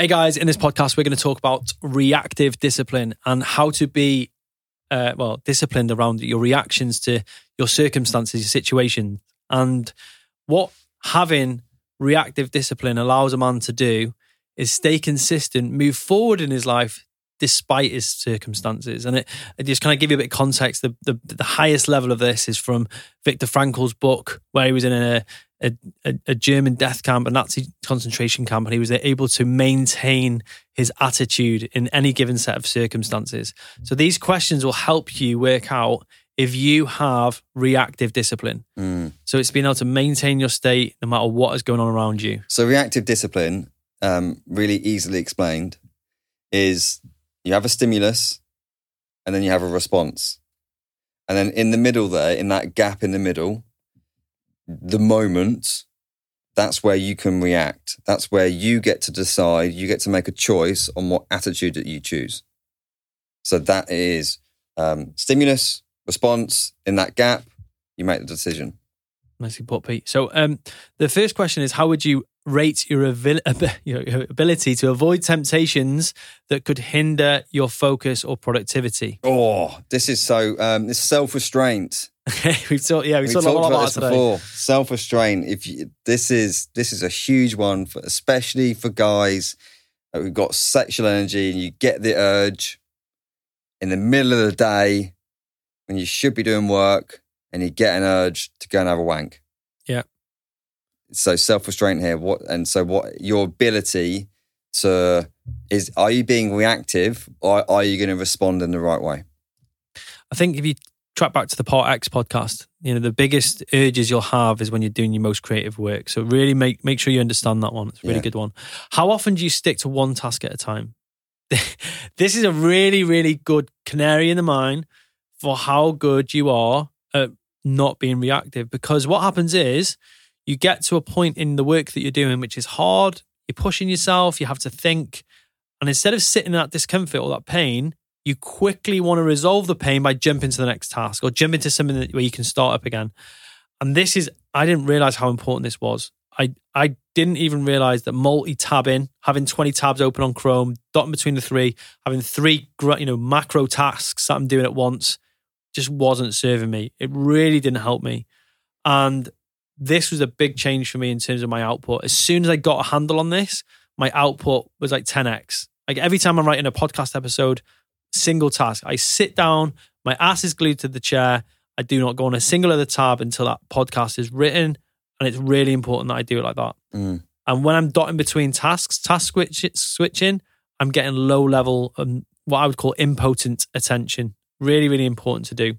Hey guys, in this podcast, we're going to talk about reactive discipline and how to be, uh, well, disciplined around your reactions to your circumstances, your situation, and what having reactive discipline allows a man to do is stay consistent, move forward in his life despite his circumstances. And it, it just kind of give you a bit of context. The, the the highest level of this is from Viktor Frankl's book, where he was in a a, a German death camp, a Nazi concentration camp, and he was able to maintain his attitude in any given set of circumstances. So these questions will help you work out if you have reactive discipline. Mm. So it's being able to maintain your state no matter what is going on around you. So reactive discipline, um, really easily explained, is you have a stimulus and then you have a response. And then in the middle there, in that gap in the middle, the moment, that's where you can react. That's where you get to decide, you get to make a choice on what attitude that you choose. So that is um, stimulus, response. In that gap, you make the decision. Nicely put, Pete. So um, the first question is how would you rate your, abil- your ability to avoid temptations that could hinder your focus or productivity? Oh, this is so, um, this self restraint. Okay, we've talked. Yeah, we've, we talked, talked about about this today. before. Self restraint. If you, this is this is a huge one, for, especially for guys who've got sexual energy, and you get the urge in the middle of the day when you should be doing work, and you get an urge to go and have a wank. Yeah. So self restraint here. What and so what? Your ability to is are you being reactive or are you going to respond in the right way? I think if you track back to the Part X podcast, you know the biggest urges you'll have is when you're doing your most creative work. So really make make sure you understand that one. It's a really Yeah. good one. How often do you stick to one task at a time? this is a really really good canary in the mine for how good you are at not being reactive. Because what happens is you get to a point in the work that you're doing which is hard. You're pushing yourself. You have to think, and instead of sitting in that discomfort or that pain, you quickly want to resolve the pain by jumping to the next task or jump into something that, where you can start up again. And this is, I didn't realize how important this was. I, I didn't even realize that multi-tabbing, having 20 tabs open on Chrome, dotting between the three, having three, you know, macro tasks that I'm doing at once just wasn't serving me. It really didn't help me. And this was a big change for me in terms of my output. As soon as I got a handle on this, my output was like 10x. Like every time I'm writing a podcast episode, single task. I sit down, my ass is glued to the chair. I do not go on a single other tab until that podcast is written. And it's really important that I do it like that. Mm. And when I'm dotting between tasks, task switch, switching, I'm getting low level, um, what I would call impotent attention. Really, really important to do. Do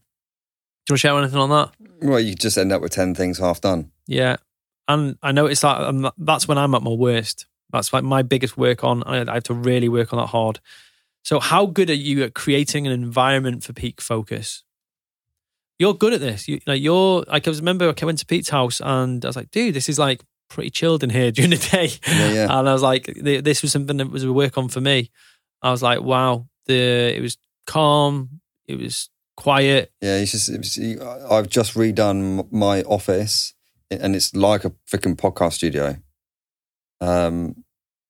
you want to share anything on that? Well, you just end up with ten things half done. Yeah. And I noticed that um, that's when I'm at my worst. That's like my biggest work on. I I have to really work on that hard. So, how good are you at creating an environment for peak focus? You're good at this. You, like you're like I was remember I went to Pete's house and I was like, dude, this is like pretty chilled in here during the day. Yeah, yeah. And I was like, this was something that was a work on for me. I was like, wow, the it was calm, it was quiet. Yeah, it's just, it's, I've just redone my office and it's like a freaking podcast studio. Um,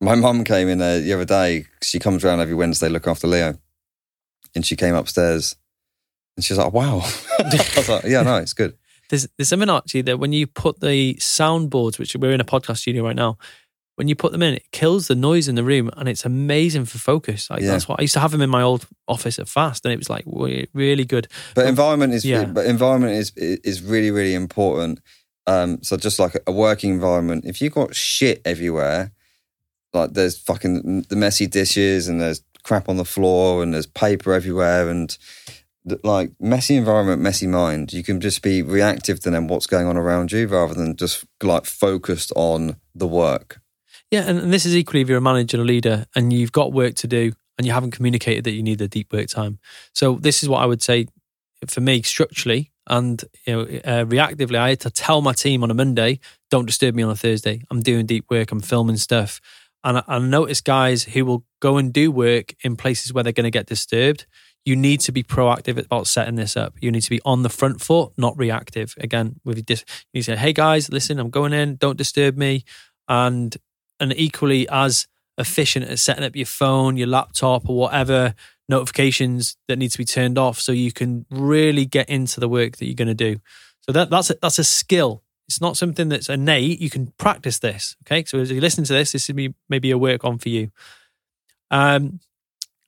my mum came in there the other day. She comes around every Wednesday, look after Leo. And she came upstairs and she was like, wow. I was like, yeah, no, it's good. There's there's something actually that when you put the soundboards, which we're in a podcast studio right now, when you put them in, it kills the noise in the room, and it's amazing for focus. Like Yeah. that's what I used to have them in my old office at Fast, and it was like really good. But environment is, Yeah. but environment is, is really, really important. Um, so just like a working environment, if you've got shit everywhere, like there's fucking the messy dishes and there's crap on the floor and there's paper everywhere and like messy environment, messy mind, you can just be reactive to then what's going on around you rather than just like focused on the work. Yeah, and, and this is equally if you're a manager or a leader and you've got work to do and you haven't communicated that you need a deep work time. So this is what I would say for me structurally and you know uh, reactively. I had to tell my team on a Monday, don't disturb me on a Thursday. I'm doing deep work. I'm filming stuff, and I, I notice guys who will go and do work in places where they're going to get disturbed. You need to be proactive about setting this up. You need to be on the front foot, not reactive. Again, with dis- you say, "Hey guys, listen, I'm going in. Don't disturb me." And and equally as efficient at setting up your phone, your laptop, or whatever notifications that need to be turned off so you can really get into the work that you're going to do. So that that's a, that's a skill. It's not something that's innate. You can practice this. Okay, so as you listen to this, this is maybe a work on for you. Um,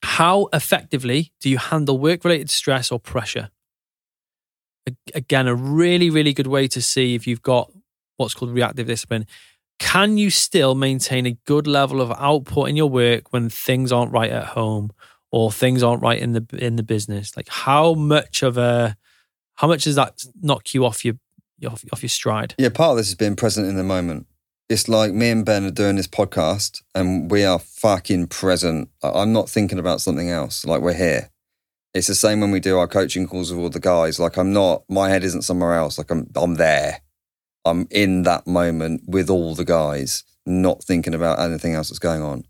how effectively do you handle work-related stress or pressure? Again, a really really good way to see if you've got what's called reactive discipline. Can you still maintain a good level of output in your work when things aren't right at home or things aren't right in the in the business? Like how much of a how much does that knock you off your off, off your stride? Yeah, part of this is being present in the moment. It's like me and Ben are doing this podcast and we are fucking present. I'm not thinking about something else. Like we're here. It's the same when we do our coaching calls with all the guys. Like I'm not, my head isn't somewhere else. Like I'm, I'm there. I'm in that moment with all the guys, not thinking about anything else that's going on.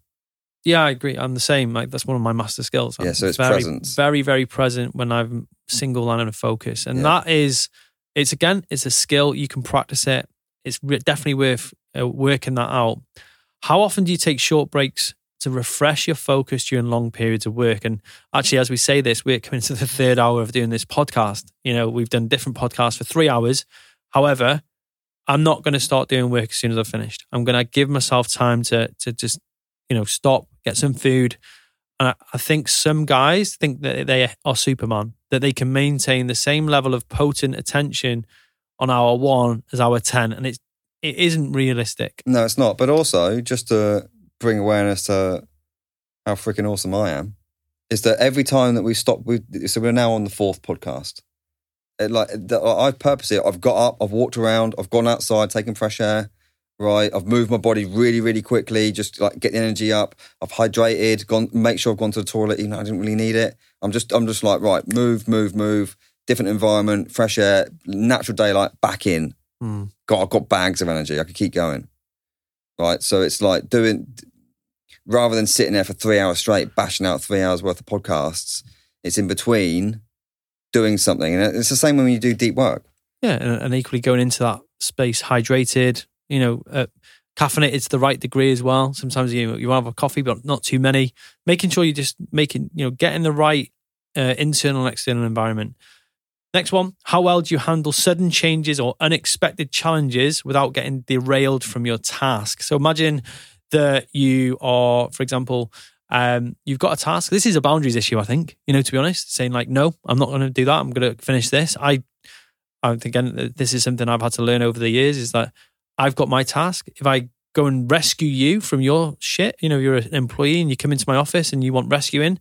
Yeah, I agree. I'm the same. Like that's one of my master skills. I'm yeah, so it's very, presence. Very, very present when I'm single line of focus, and Yeah. that is, it's again, it's a skill. You can practice it. It's definitely worth uh, working that out. How often do you take short breaks to refresh your focus during long periods of work? And actually, as we say this, we're coming to the third hour of doing this podcast. You know, we've done different podcasts for three hours. However, I'm not going to start doing work as soon as I've finished. I'm going to give myself time to to just you know stop, get some food. And I, I think some guys think that they are Superman, that they can maintain the same level of potent attention on hour one as hour ten, and it's it isn't realistic. No, it's not. But also, just to bring awareness to how freaking awesome I am, is that every time that we stop, we so we're now on the fourth podcast. It, like I've purposely, I've got up, I've walked around, I've gone outside, taken fresh air. Right, I've moved my body really, really quickly, just like get the energy up. I've hydrated, gone, make sure I've gone to the toilet, even though I didn't really need it. I'm just, I'm just like, right, move, move, move, different environment, fresh air, natural daylight, back in Hmm. got I've got bags of energy. I could keep going. Right. So it's like doing rather than sitting there for three hours straight, bashing out three hours worth of podcasts, it's in between doing something. And it's the same when you do deep work. Yeah, and, and equally going into that space hydrated, you know, uh, caffeinated to the right degree as well. Sometimes you you want have a coffee, but not too many. Making sure you're just making, you know, getting the right uh, internal and external environment. Next one, how well do you handle sudden changes or unexpected challenges without getting derailed from your task? So imagine that you are, for example, um, you've got a task. This is a boundaries issue, I think. You know, to be honest, saying like, no, I'm not going to do that. I'm going to finish this. I, I think again, this is something I've had to learn over the years. Is that I've got my task. If I go and rescue you from your shit, you know, you're an employee and you come into my office and you want rescuing.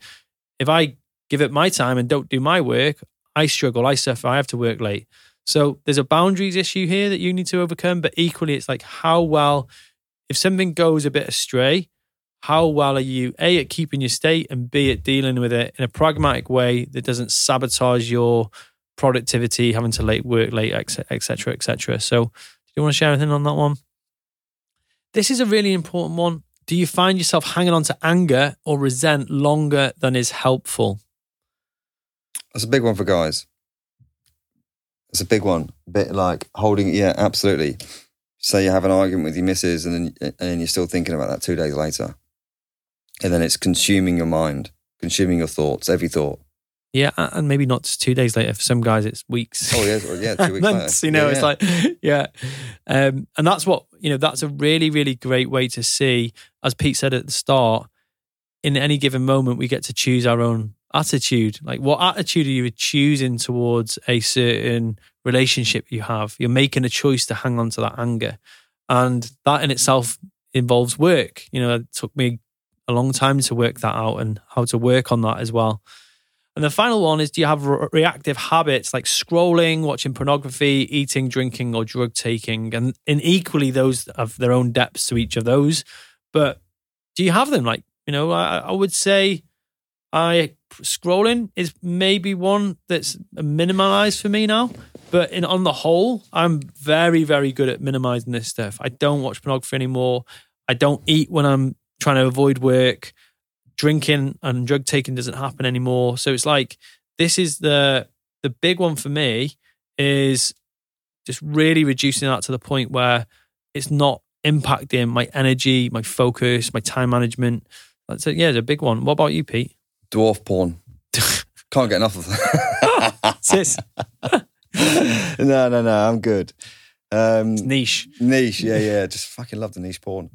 If I give it my time and don't do my work, I struggle, I suffer, I have to work late. So there's a boundaries issue here that you need to overcome. But equally, it's like how well, if something goes a bit astray, how well are you A at keeping your state and B at dealing with it in a pragmatic way that doesn't sabotage your productivity, having to late work late, etc., etc. So, do you want to share anything on that one? This is a really important one. Do you find yourself hanging on to anger or resent longer than is helpful? That's a big one for guys. It's a big one. A bit like holding, yeah, absolutely. Say you have an argument with your missus and then, and then you're still thinking about that two days later. And then it's consuming your mind, consuming your thoughts, every thought. Yeah, and maybe not just two days later. For some guys, it's weeks. Oh, yeah, yeah, two weeks months. You know, Yeah, it's yeah. like yeah, um, and that's what you know. That's a really, really great way to see, as Pete said at the start. In any given moment, we get to choose our own attitude. Like, what attitude are you choosing towards a certain relationship you have? You're making a choice to hang on to that anger, and that in itself involves work. You know, it took me a long time to work that out and how to work on that as well. And the final one is do you have re- reactive habits like scrolling, watching pornography, eating, drinking, or drug taking? And, and equally, those have their own depths to each of those. But do you have them? Like, you know, I, I would say I scrolling is maybe one that's minimalized for me now. But in on the whole, I'm very, very good at minimizing this stuff. I don't watch pornography anymore. I don't eat when I'm trying to avoid work drinking and drug taking doesn't happen anymore. So it's like this is the the big one for me is just really reducing that to the point where it's not impacting my energy, my focus, my time management. That's it. Yeah, it's a big one. What about you, Pete? Dwarf porn. Can't get enough of that. Sis, no, no, no. I'm good. Um, niche. niche, yeah, yeah. Just fucking love the niche porn.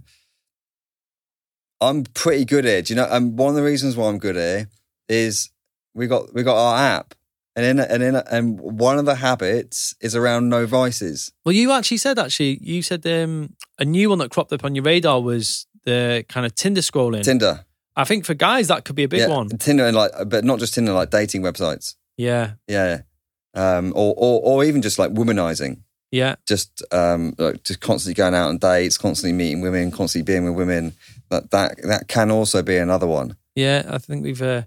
I'm pretty good at it. Do you know? And one of the reasons why I'm good at it is we got we got our app, and in and in and one of the habits is around no vices. Well, you actually said actually you said um, a new one that cropped up on your radar was the kind of Tinder scrolling. Tinder, I think for guys that could be a big yeah, one. Tinder, and like, but not just Tinder, like dating websites. Yeah, Yeah, um, or or or even just like womanizing. yeah, just um like just constantly going out on dates, constantly meeting women, constantly being with women. That that that can also be another one. yeah. I think we've. Uh,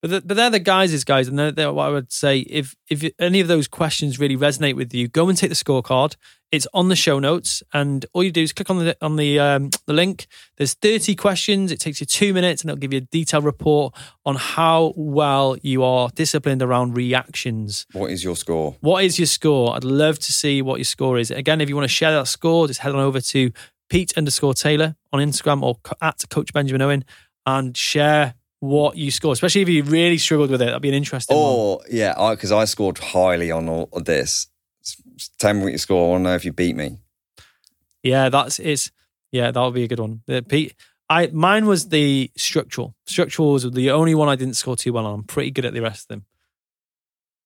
but the, but they're the guys' guys, and they're, they're what I would say. If if any of those questions really resonate with you, go and take the scorecard. It's on the show notes, and all you do is click on the on the um, the link. There's 30 questions. It takes you two minutes, and it'll give you a detailed report on how well you are disciplined around reactions. What is your score? What is your score? I'd love to see what your score is. Again, if you want to share that score, just head on over to Pete underscore Taylor on Instagram or at Coach Benjamin Owen and share what you score, especially if you really struggled with it. That'd be an interesting one. Or yeah, because I, scored highly on all of this. Tell me what you score. I want to know if you beat me. Yeah, that's it's yeah, that'll be a good one. The Pete I mine was the structural. Structural was the only one I didn't score too well on. I'm pretty good at the rest of them.